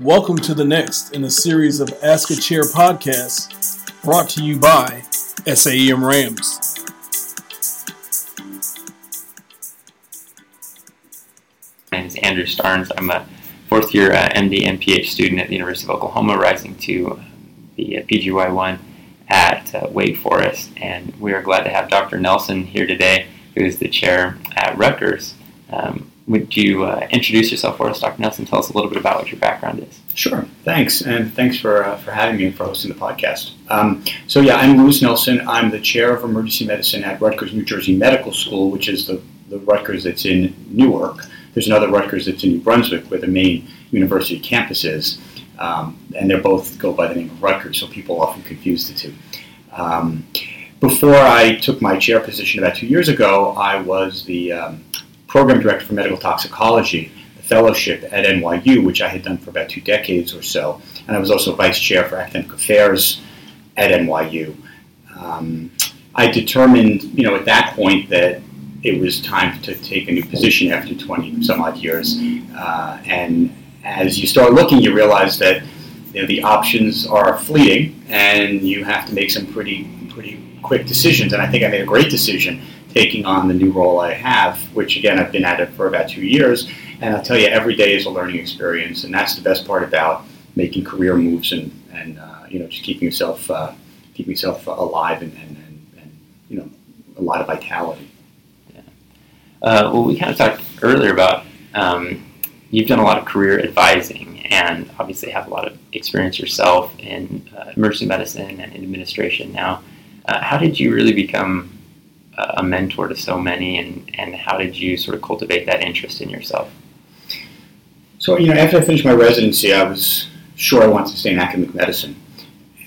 Welcome to the next in a series of Ask a Chair podcasts brought to you by SAEM Rams. My name is Andrew Starnes. I'm a fourth year uh, MD MPH student at the University of Oklahoma, rising to the uh, PGY1 at uh, Wake Forest. And we are glad to have Dr. Nelson here today, who is the chair at Rutgers. Um, would you uh, introduce yourself for us, Dr. Nelson? Tell us a little bit about what your background is. Sure. Thanks, and thanks for uh, for having me and for hosting the podcast. Um, so yeah, I'm Lewis Nelson. I'm the chair of emergency medicine at Rutgers New Jersey Medical School, which is the the Rutgers that's in Newark. There's another Rutgers that's in New Brunswick, where the main university campus is, um, and they're both go by the name of Rutgers, so people often confuse the two. Um, before I took my chair position about two years ago, I was the um, program director for medical toxicology, fellowship at NYU, which I had done for about two decades or so, and I was also vice chair for academic affairs at NYU. Um, I determined, you know, at that point that it was time to take a new position after 20 some odd years. Uh, and as you start looking, you realize that you know, the options are fleeting, and you have to make some pretty pretty quick decisions. And I think I made a great decision taking on the new role I have, which again I've been at it for about two years. And I'll tell you, every day is a learning experience, and that's the best part about making career moves and and uh, you know just keeping yourself uh, keeping yourself alive and, and, and, and you know a lot of vitality. Uh, well, we kind of talked earlier about um, you've done a lot of career advising and obviously have a lot of experience yourself in uh, emergency medicine and administration now. Uh, how did you really become a mentor to so many and, and how did you sort of cultivate that interest in yourself? So, you know, after I finished my residency, I was sure I wanted to stay in academic medicine.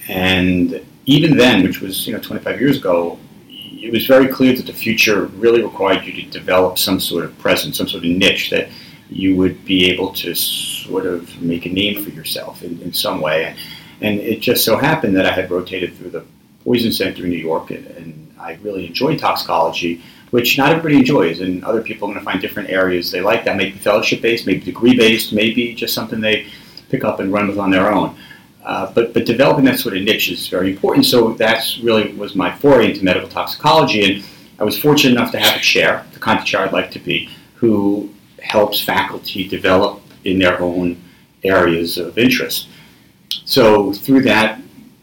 And even then, which was, you know, 25 years ago, it was very clear that the future really required you to develop some sort of presence, some sort of niche that you would be able to sort of make a name for yourself in, in some way. And it just so happened that I had rotated through the Poison Center in New York, and, and I really enjoyed toxicology, which not everybody enjoys, and other people are going to find different areas they like. That may be fellowship based, maybe degree based, maybe just something they pick up and run with on their own. Uh, but but developing that sort of niche is very important. So that's really was my foray into medical toxicology, and I was fortunate enough to have a chair, the kind of chair I'd like to be, who helps faculty develop in their own areas of interest. So through that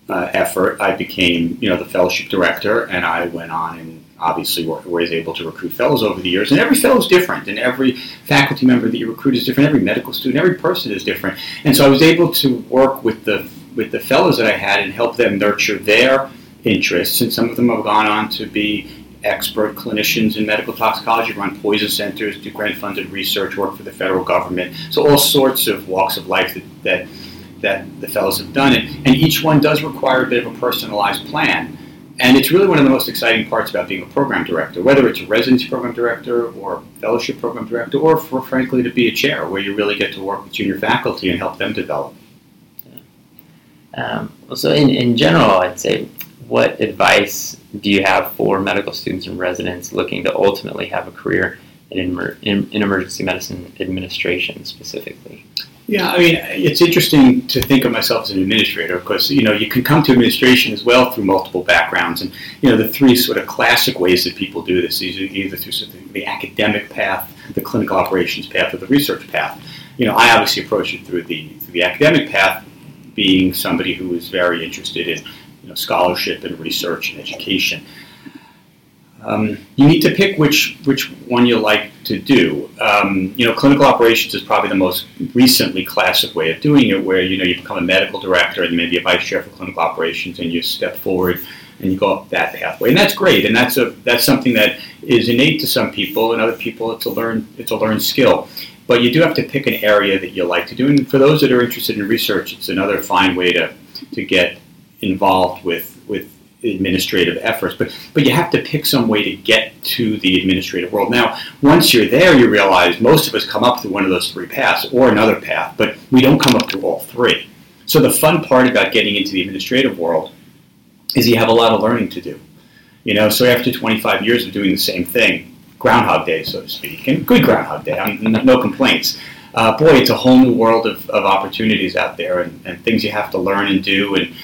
uh, effort, I became you know the fellowship director, and I went on and obviously was able to recruit fellows over the years. And every fellow is different, and every faculty member that you recruit is different. Every medical student, every person is different. And so I was able to work with the with the fellows that I had and help them nurture their interests. And some of them have gone on to be expert clinicians in medical toxicology, run poison centers, do grant funded research, work for the federal government. So all sorts of walks of life that, that, that the fellows have done. it. and each one does require a bit of a personalized plan. And it's really one of the most exciting parts about being a program director, whether it's a residency program director or fellowship program director, or for frankly to be a chair where you really get to work with junior faculty and help them develop. Um, so, in, in general, I'd say, what advice do you have for medical students and residents looking to ultimately have a career in, in, in emergency medicine administration specifically? Yeah, I mean, it's interesting to think of myself as an administrator because, you know, you can come to administration as well through multiple backgrounds. And, you know, the three sort of classic ways that people do this is either through sort of the academic path, the clinical operations path, or the research path. You know, I obviously approach it through the, through the academic path, being somebody who is very interested in, you know, scholarship and research and education. Um, you need to pick which which one you like to do. Um, you know, clinical operations is probably the most recently classic way of doing it, where you know you become a medical director and maybe a vice chair for clinical operations, and you step forward and you go up that pathway, and that's great, and that's a that's something that is innate to some people, and other people it's a learn it's a learned skill. But you do have to pick an area that you like to do, and for those that are interested in research, it's another fine way to to get involved with with administrative efforts, but but you have to pick some way to get to the administrative world. Now, once you're there, you realize most of us come up through one of those three paths or another path, but we don't come up through all three. So the fun part about getting into the administrative world is you have a lot of learning to do. You know, so after 25 years of doing the same thing, Groundhog Day, so to speak, and good Groundhog Day, no complaints. uh, boy, it's a whole new world of, of opportunities out there and, and things you have to learn and do and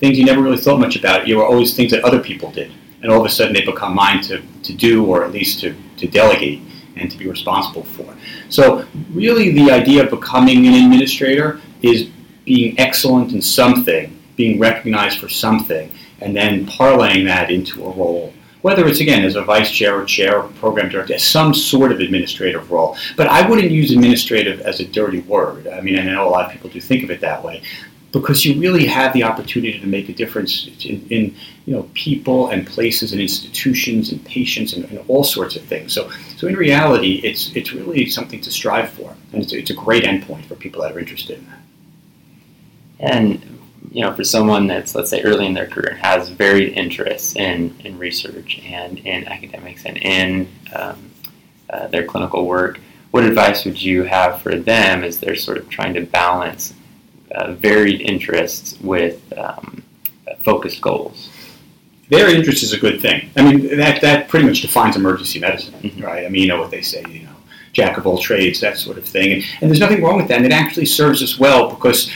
things you never really thought much about. You were always things that other people did. And all of a sudden they become mine to, to do or at least to, to delegate and to be responsible for. So, really, the idea of becoming an administrator is being excellent in something, being recognized for something, and then parlaying that into a role. Whether it's again as a vice chair or chair or program director, as some sort of administrative role. But I wouldn't use administrative as a dirty word. I mean, I know a lot of people do think of it that way because you really have the opportunity to make a difference in, in you know people and places and institutions and patients and, and, all sorts of things. So, so in reality, it's it's really something to strive for, and it's, it's a great endpoint for people that are interested in that. And you know, for someone that's let's say early in their career and has varied interests in in research and in academics and in um, uh, their clinical work, what advice would you have for them as they're sort of trying to balance uh, varied interests with um, focused goals? Varied interest is a good thing. I mean, that, that pretty much defines emergency medicine, mm-hmm. right? I mean, you know what they say, you know, jack of all trades, that sort of thing. And, and there's nothing wrong with that. And it actually serves us well because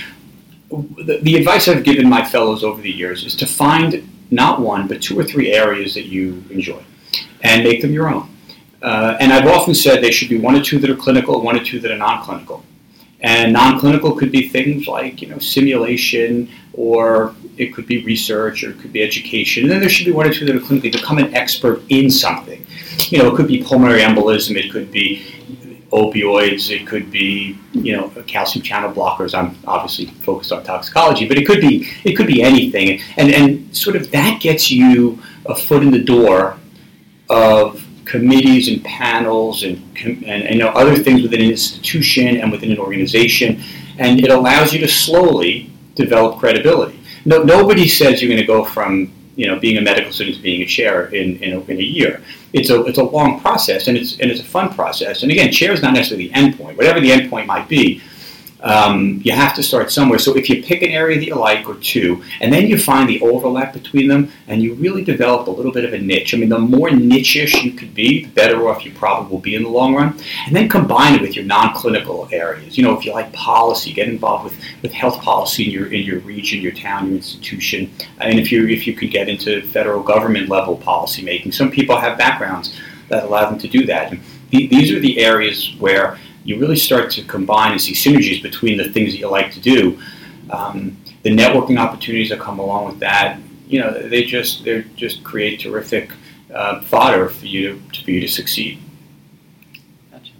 the, the advice I've given my fellows over the years is to find not one, but two or three areas that you enjoy and make them your own. Uh, and I've often said they should be one or two that are clinical, one or two that are non-clinical. And non-clinical could be things like you know simulation, or it could be research, or it could be education. And then there should be one or two that are clinically become an expert in something. You know, it could be pulmonary embolism, it could be opioids, it could be you know calcium channel blockers. I'm obviously focused on toxicology, but it could be it could be anything. And and sort of that gets you a foot in the door of committees and panels and, and, and you know, other things within an institution and within an organization, and it allows you to slowly develop credibility. No, nobody says you're going to go from you know being a medical student to being a chair in, in, a, in a year. It's a it's a long process and it's and it's a fun process. And again, chair is not necessarily the endpoint. Whatever the endpoint might be, um, you have to start somewhere. So if you pick an area that you like or two, and then you find the overlap between them, and you really develop a little bit of a niche. I mean, the more niche-ish you could be, the better off you probably will be in the long run. And then combine it with your non-clinical areas. You know, if you like policy, get involved with, with health policy in your in your region, your town, your institution. And if you if you could get into federal government level policy making, some people have backgrounds that allow them to do that. And these are the areas where you really start to combine and see synergies between the things that you like to do. Um, the networking opportunities that come along with that, you know, they just they just create terrific uh, fodder for you to, for you to succeed. Gotcha.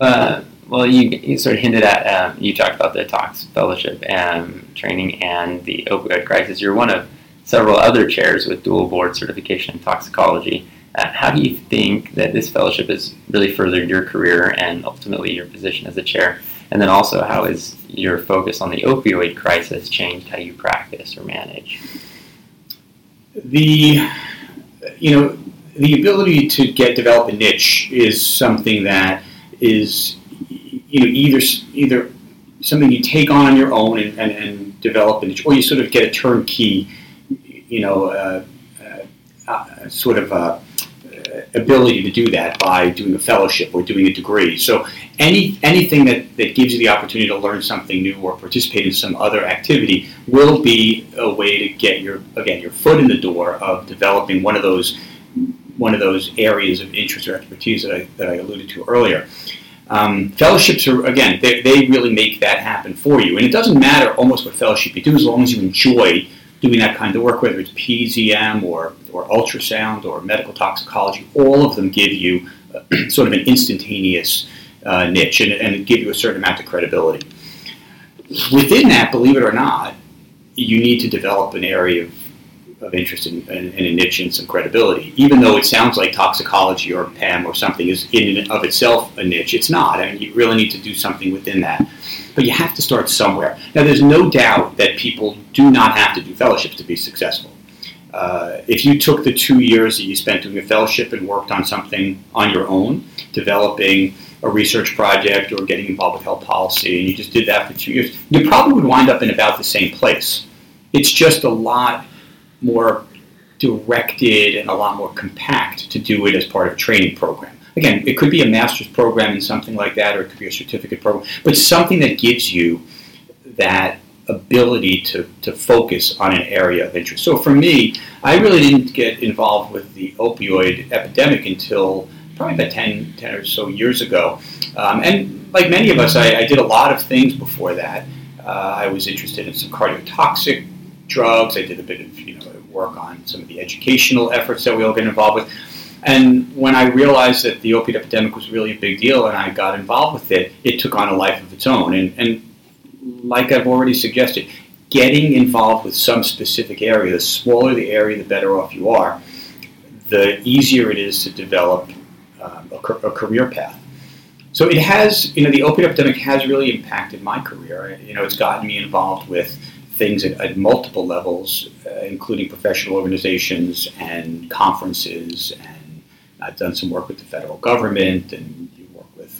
Uh, well, you, you sort of hinted at um, you talked about the Tox Fellowship and training and the opioid crisis. You're one of several other chairs with dual board certification in toxicology. Uh, how do you think that this fellowship has really furthered your career and ultimately your position as a chair? And then also, how has your focus on the opioid crisis changed how you practice or manage? The, you know, the ability to get develop a niche is something that is, you know, either either something you take on on your own and, and, and develop a niche, or you sort of get a turnkey, you know, uh, uh, uh sort of uh, ability to do that by doing a fellowship or doing a degree. So any anything that, that gives you the opportunity to learn something new or participate in some other activity will be a way to get your again your foot in the door of developing one of those one of those areas of interest or expertise that I, that I alluded to earlier. Um, fellowships are again they, they really make that happen for you, and it doesn't matter almost what fellowship you do as long as you enjoy doing that kind of work, whether it's PEM or, or ultrasound or medical toxicology, all of them give you uh, sort of an instantaneous uh, niche and, and give you a certain amount of credibility. Within that, believe it or not, you need to develop an area of, of interest in, in, in, a niche and some credibility. Even though it sounds like toxicology or PEM or something is in and of itself a niche, it's not. I mean, you really need to do something within that but you have to start somewhere. Now, there's no doubt that people do not have to do fellowships to be successful. Uh, if you took the two years that you spent doing a fellowship and worked on something on your own, developing a research project or getting involved with health policy, and you just did that for two years, you probably would wind up in about the same place. It's just a lot more directed and a lot more compact to do it as part of a training program again, it could be a master's program in something like that, or it could be a certificate program, but something that gives you that ability to, to focus on an area of interest. So for me, I really didn't get involved with the opioid epidemic until probably about 10, 10 or so years ago. Um, and like many of us, I, I, did a lot of things before that. Uh, I was interested in some cardiotoxic drugs. I did a bit of you know work on some of the educational efforts that we all get involved with. And when I realized that the opiate epidemic was really a big deal and I got involved with it, it took on a life of its own. And, and like I've already suggested, getting involved with some specific area, the smaller the area, the better off you are, the easier it is to develop um, a, a, career path. So it has, you know, the opiate epidemic has really impacted my career. You know, it's gotten me involved with things at, at multiple levels, uh, including professional organizations and conferences. And I've done some work with the federal government and you work with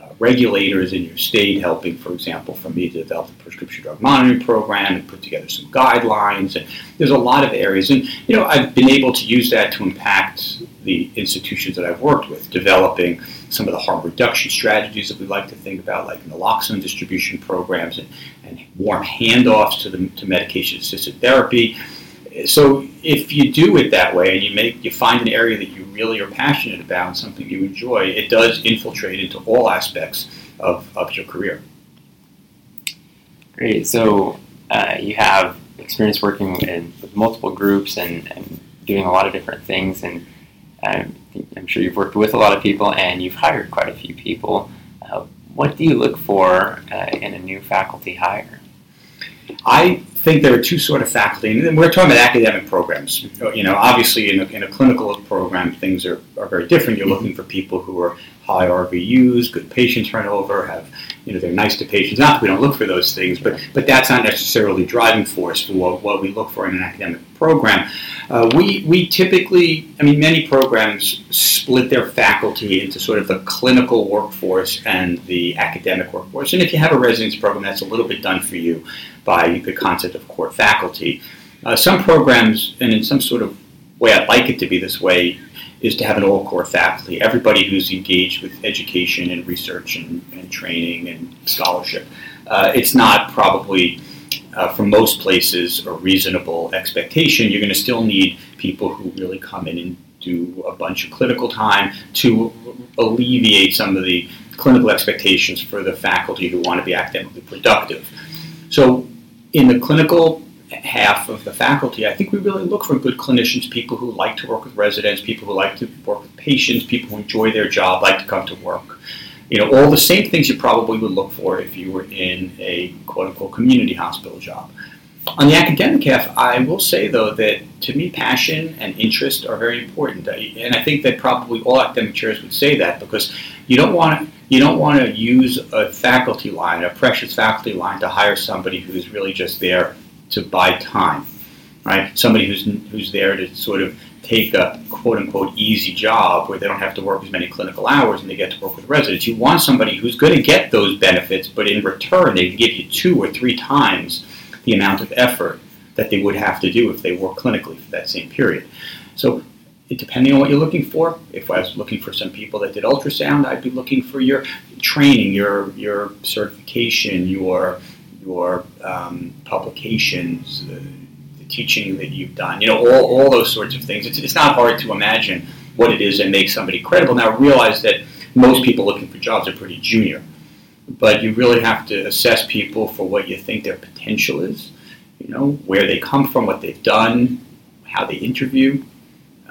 uh, regulators in your state helping, for example, for me to develop the prescription drug monitoring program and put together some guidelines. And there's a lot of areas. And, you know, I've been able to use that to impact the institutions that I've worked with, developing some of the harm reduction strategies that we like to think about, like naloxone distribution programs and, and warm handoffs to, the, to medication-assisted therapy. So if you do it that way and you make you find an area that you really are passionate about and something you enjoy, it does infiltrate into all aspects of, of your career. Great. So uh, you have experience working in, with multiple groups and, and, doing a lot of different things, and um, I'm sure you've worked with a lot of people and you've hired quite a few people. Uh, what do you look for uh, in a new faculty hire? I think there are two sort of faculty, and we're talking about academic programs. You know, obviously in a, in a clinical program, things are, are very different. You're looking for people who are high RVUs, good patient turnover, have you know they're nice to patients. Not that we don't look for those things, but but that's not necessarily driving force for what, what we look for in an academic program. Uh, we we typically, I mean, many programs split their faculty into sort of the clinical workforce and the academic workforce. And if you have a residence program, that's a little bit done for you by the concept of core faculty. Uh, some programs, and in some sort of way I'd like it to be this way, is to have an all core faculty, everybody who's engaged with education and research and, and training and scholarship. Uh, it's not probably, uh, for most places, a reasonable expectation. You're going to still need people who really come in and do a bunch of clinical time to alleviate some of the clinical expectations for the faculty who want to be academically productive. So in the clinical half of the faculty, I think we really look for good clinicians, people who like to work with residents, people who like to work with patients, people who enjoy their job, like to come to work. You know, all the same things you probably would look for if you were in a quote unquote community hospital job. On the academic half, I will say though that to me, passion and interest are very important, and I think that probably all academic chairs would say that because you don't want to you don't want to use a faculty line, a precious faculty line, to hire somebody who's really just there to buy time, right? Somebody who's who's there to sort of take a quote unquote easy job where they don't have to work as many clinical hours and they get to work with residents. You want somebody who's going to get those benefits, but in return they give you two or three times the amount of effort that they would have to do if they work clinically for that same period. So depending on what you're looking for. If I was looking for some people that did ultrasound, I'd be looking for your training, your your certification, your your um, publications, the, the, teaching that you've done. You know, all, all those sorts of things. It's, it's not hard to imagine what it is that makes somebody credible. Now, realize that most people looking for jobs are pretty junior, but you really have to assess people for what you think their potential is. You know, where they come from, what they've done, how they interview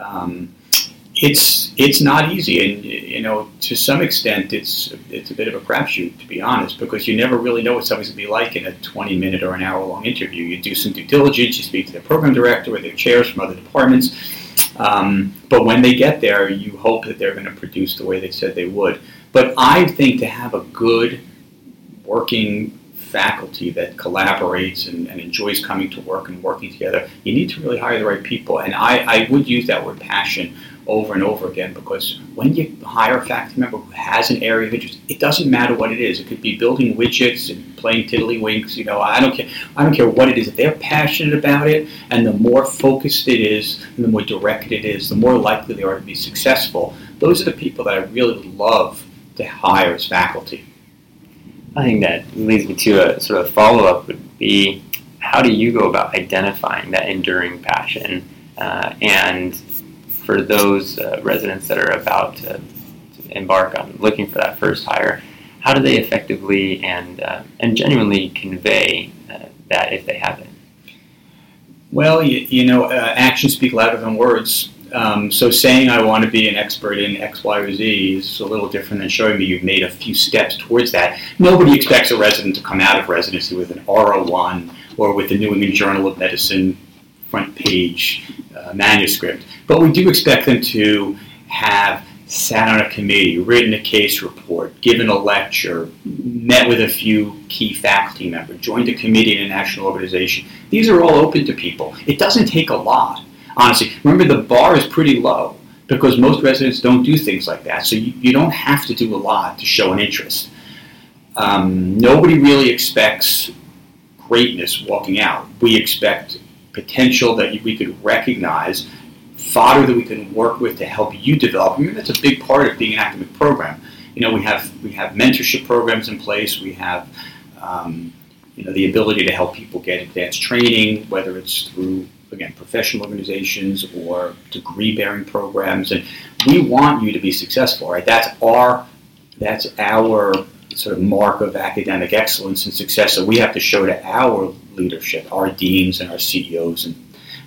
um, it's it's not easy, and you know to some extent it's it's a bit of a crapshoot to be honest, because you never really know what somebody's going to be like in a 20 minute or an hour long interview. You do some due diligence, you speak to the program director or their chairs from other departments, um, but when they get there, you hope that they're going to produce the way they said they would. But I think to have a good working faculty that collaborates and, and, enjoys coming to work and working together, you need to really hire the right people. And I, I would use that word passion over and over again because when you hire a faculty member who has an area of interest, it doesn't matter what it is. It could be building widgets and playing tiddlywinks. You know, I don't care. I don't care what it is. If they're passionate about it, and the more focused it is, and the more directed it is, the more likely they are to be successful those are the people that I really would love to hire as faculty. I think that leads me to a sort of follow up would be how do you go about identifying that enduring passion? Uh, and for those uh, residents that are about to, to, embark on looking for that first hire, how do they effectively and, uh, and genuinely convey uh, that if they have it? Well, you, you know, uh, actions speak louder than words. Um, so saying I want to be an expert in X, Y, or Z is a little different than showing me you've made a few steps towards that. Nobody expects a resident to come out of residency with an R01 or with the New England Journal of Medicine front page uh, manuscript, but we do expect them to have sat on a committee, written a case report, given a lecture, met with a few key faculty members, joined a committee in a national organization. These are all open to people. It doesn't take a lot, honestly. Remember, the bar is pretty low because most residents don't do things like that. So you, you don't have to do a lot to show an interest. Um, nobody really expects greatness walking out. We expect potential that we could recognize fodder that we can work with to help you develop. I mean, that's a big part of being an academic program. You know, we have we have mentorship programs in place. We have um, you know the ability to help people get advanced training, whether it's through again professional organizations or degree bearing programs. And we want you to be successful, right? That's our that's our sort of mark of academic excellence and success. So we have to show to our leadership, our deans and our CEOs and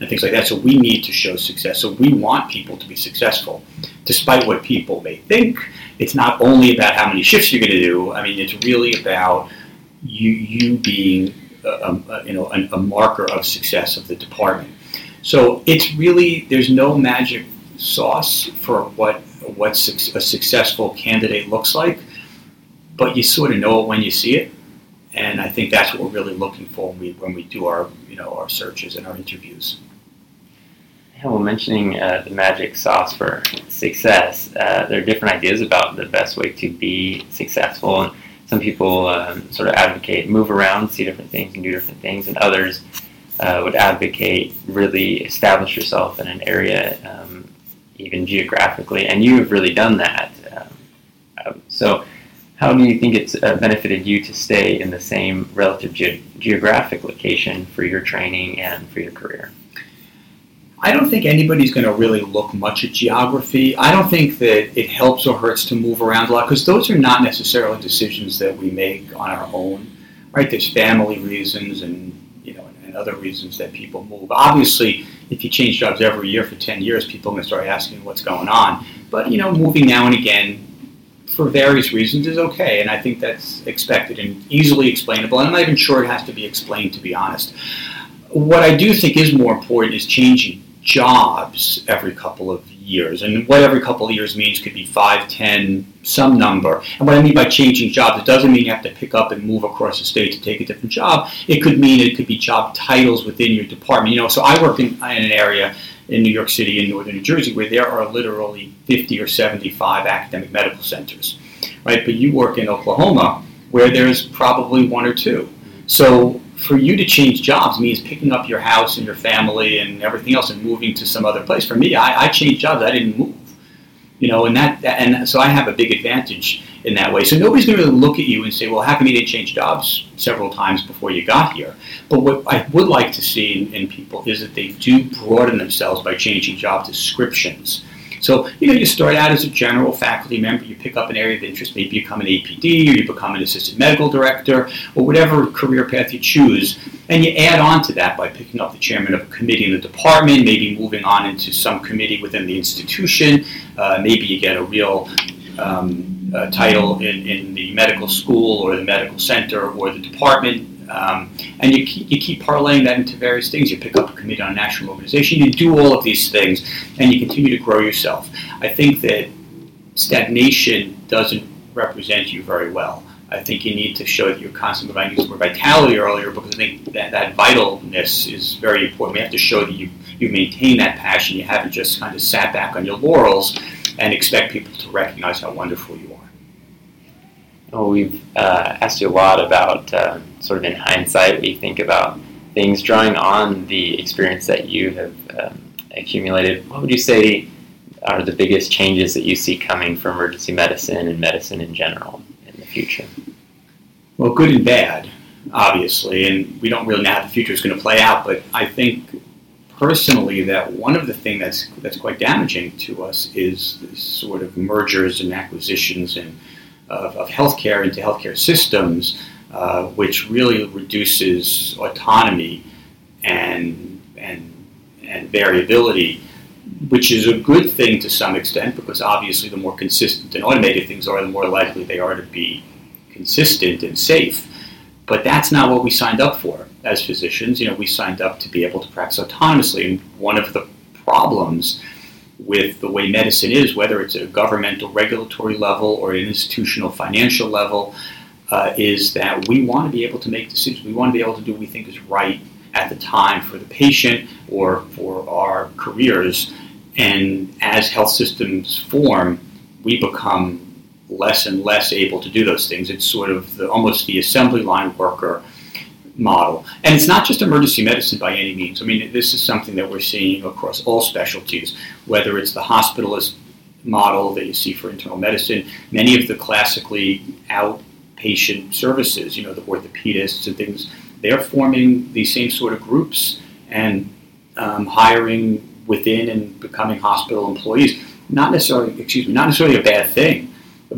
and things like that. So we need to show success. So we want people to be successful, despite what people may think. It's not only about how many shifts you're going to do. I mean, it's really about you you being a, a you know a marker of success of the department. So it's really there's no magic sauce for what what a successful candidate looks like, but you sort of know it when you see it. And I think that's what we're really looking for when we, when we do our, you know, our searches and our interviews. Yeah, well, mentioning uh, the magic sauce for success, uh, there are different ideas about the best way to be successful. And some people um, sort of advocate move around, see different things, and do different things, and others uh, would advocate really establish yourself in an area, um, even geographically. And you have really done that. Um, so, how do you think it's uh, benefited you to stay in the same relative ge- geographic location for your training and for your career? I don't think anybody's going to really look much at geography. I don't think that it helps or hurts to move around a lot because those are not necessarily decisions that we make on our own, right? There's family reasons and you know and other reasons that people move. Obviously, if you change jobs every year for 10 years, people are going to start asking what's going on. But you know, moving now and again for various reasons is okay, and I think that's expected and easily explainable. And I'm not even sure it has to be explained, to be honest. What I do think is more important is changing jobs every couple of years. And what every couple of years means could be five, ten, some number. And what I mean by changing jobs, it doesn't mean you have to pick up and move across the state to take a different job. It could mean it could be job titles within your department. You know, so I work in, in an area in New York City and northern New Jersey where there are literally 50 or 75 academic medical centers, right? But you work in Oklahoma where there's probably one or two. So for you to change jobs means picking up your house and your family and everything else and moving to some other place. For me, I, I changed jobs. I didn't move, you know, and that and so I have a big advantage in that way. So nobody's going to really look at you and say, well, how come you didn't change jobs several times before you got here? But what I would like to see in, in people is that they do broaden themselves by changing job descriptions. So, you know, you start out as a general faculty member, you pick up an area of interest, maybe you become an APD or you become an assistant medical director or whatever career path you choose, and you add on to that by picking up the chairman of a committee in the department, maybe moving on into some committee within the institution, uh, maybe you get a real um, uh, title in, in the medical school or the medical center or the department. Um, and you keep, you keep parlaying that into various things. You pick up a committee on a national organization. You do all of these things, and you continue to grow yourself. I think that stagnation doesn't represent you very well. I think you need to show that you're constantly I used the word vitality earlier because I think that, that vitalness is very important. We have to show that you, you maintain that passion. You haven't just kind of sat back on your laurels and expect people to recognize how wonderful you are. Well, we've uh, asked you a lot about uh, sort of in hindsight what you think about things, drawing on the experience that you have um, accumulated. What would you say are the biggest changes that you see coming for emergency medicine and medicine in general in the future? Well, good and bad, obviously, and we don't really know how the future is going to play out. But I think personally that one of the things that's that's quite damaging to us is sort of mergers and acquisitions and of, of healthcare into healthcare systems, uh, which really reduces autonomy and and and variability which is a good thing to some extent because obviously the more consistent and automated things are, the more likely they are to be consistent and safe. But that's not what we signed up for as physicians. You know, we signed up to be able to practice autonomously, and one of the problems with the way medicine is, whether it's at a governmental regulatory level or an institutional financial level, uh, is that we want to be able to make decisions. We want to be able to do what we think is right at the time for the patient or for our careers. And as health systems form, we become less and less able to do those things. It's sort of the, almost the assembly line worker model. And it's not just emergency medicine by any means. I mean, this is something that we're seeing across all specialties, whether it's the hospitalist model that you see for internal medicine, many of the classically outpatient services, you know, the orthopedists and things, they're forming these same sort of groups and um, hiring within and becoming hospital employees. Not necessarily, excuse me, not necessarily a bad thing,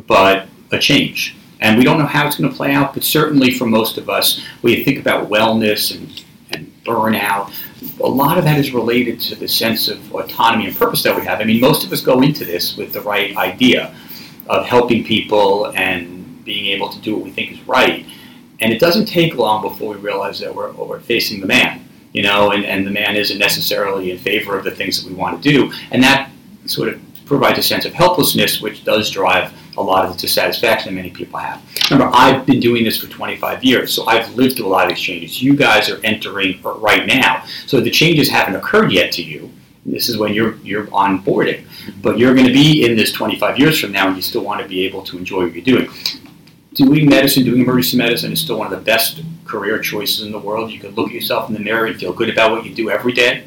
but a change. And we don't know how it's going to play out, but certainly for most of us, when you think about wellness and, and burnout, a lot of that is related to the sense of autonomy and purpose that we have. I mean, most of us go into this with the right idea of helping people and being able to do what we think is right. And it doesn't take long before we realize that we're, we're facing the man, you know, and, and the man isn't necessarily in favor of the things that we want to do. And that sort of provides a sense of helplessness, which does drive a lot of the dissatisfaction that many people have. Remember, I've been doing this for 25 years, so I've lived through a lot of these changes. You guys are entering right now, so the changes haven't occurred yet to you. This is when you're you're onboarding, but you're going to be in this 25 years from now, and you still want to be able to enjoy what you're doing doing medicine, doing emergency medicine is still one of the best career choices in the world. You can look at yourself in the mirror and feel good about what you do every day.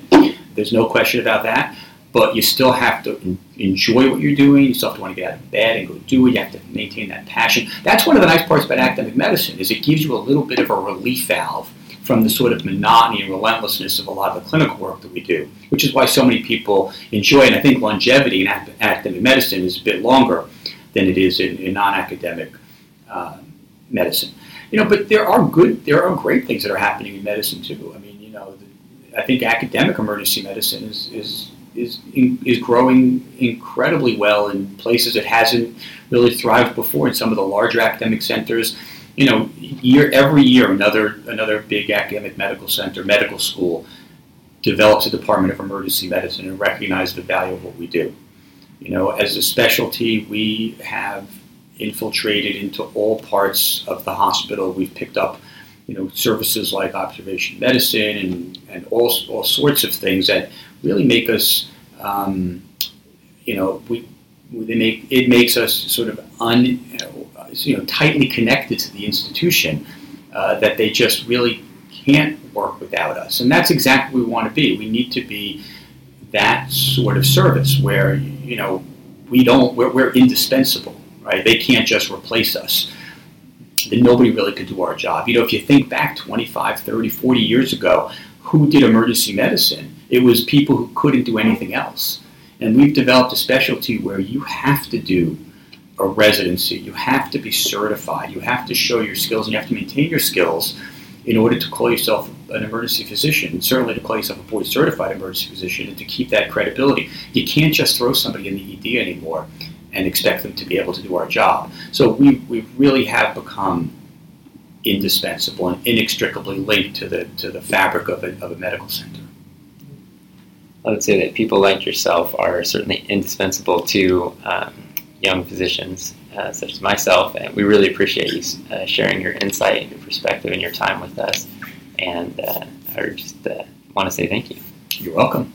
There's no question about that. But you still have to enjoy what you're doing. You still have to want to get out of bed and go do it. You have to maintain that passion. That's one of the nice parts about academic medicine is it gives you a little bit of a relief valve from the sort of monotony and relentlessness of a lot of the clinical work that we do, which is why so many people enjoy. And I think longevity in academic medicine is a bit longer than it is in, in non-academic uh, medicine. You know, but there are good, there are great things that are happening in medicine too. I mean, you know, the, I think academic emergency medicine is is is is growing incredibly well in places it hasn't really thrived before. In some of the larger academic centers, you know, year every year another another big academic medical center, medical school develops a department of emergency medicine and recognize the value of what we do. You know, as a specialty, we have infiltrated into all parts of the hospital. We've picked up, you know, services like observation medicine and, and all, all sorts of things that really make us, um, you know, we, they make, it makes us sort of un, you know, tightly connected to the institution uh, that they just really can't work without us. And that's exactly what we want to be. We need to be that sort of service where, you know, we don't, we're, we're indispensable right? They can't just replace us. Then nobody really could do our job. You know, if you think back 25, 30, 40 years ago, who did emergency medicine? It was people who couldn't do anything else. And we've developed a specialty where you have to do a residency, you have to be certified, you have to show your skills, and you have to maintain your skills in order to call yourself an emergency physician, and certainly to call yourself a board certified emergency physician, and to keep that credibility. You can't just throw somebody in the ED anymore and expect them to be able to do our job. So we, we really have become indispensable and inextricably linked to the, to the fabric of a, of a medical center. I would say that people like yourself are certainly indispensable to um, young physicians uh, such as myself, and we really appreciate you uh, sharing your insight and your perspective and your time with us. And uh, I just uh, want to say thank you. You're welcome.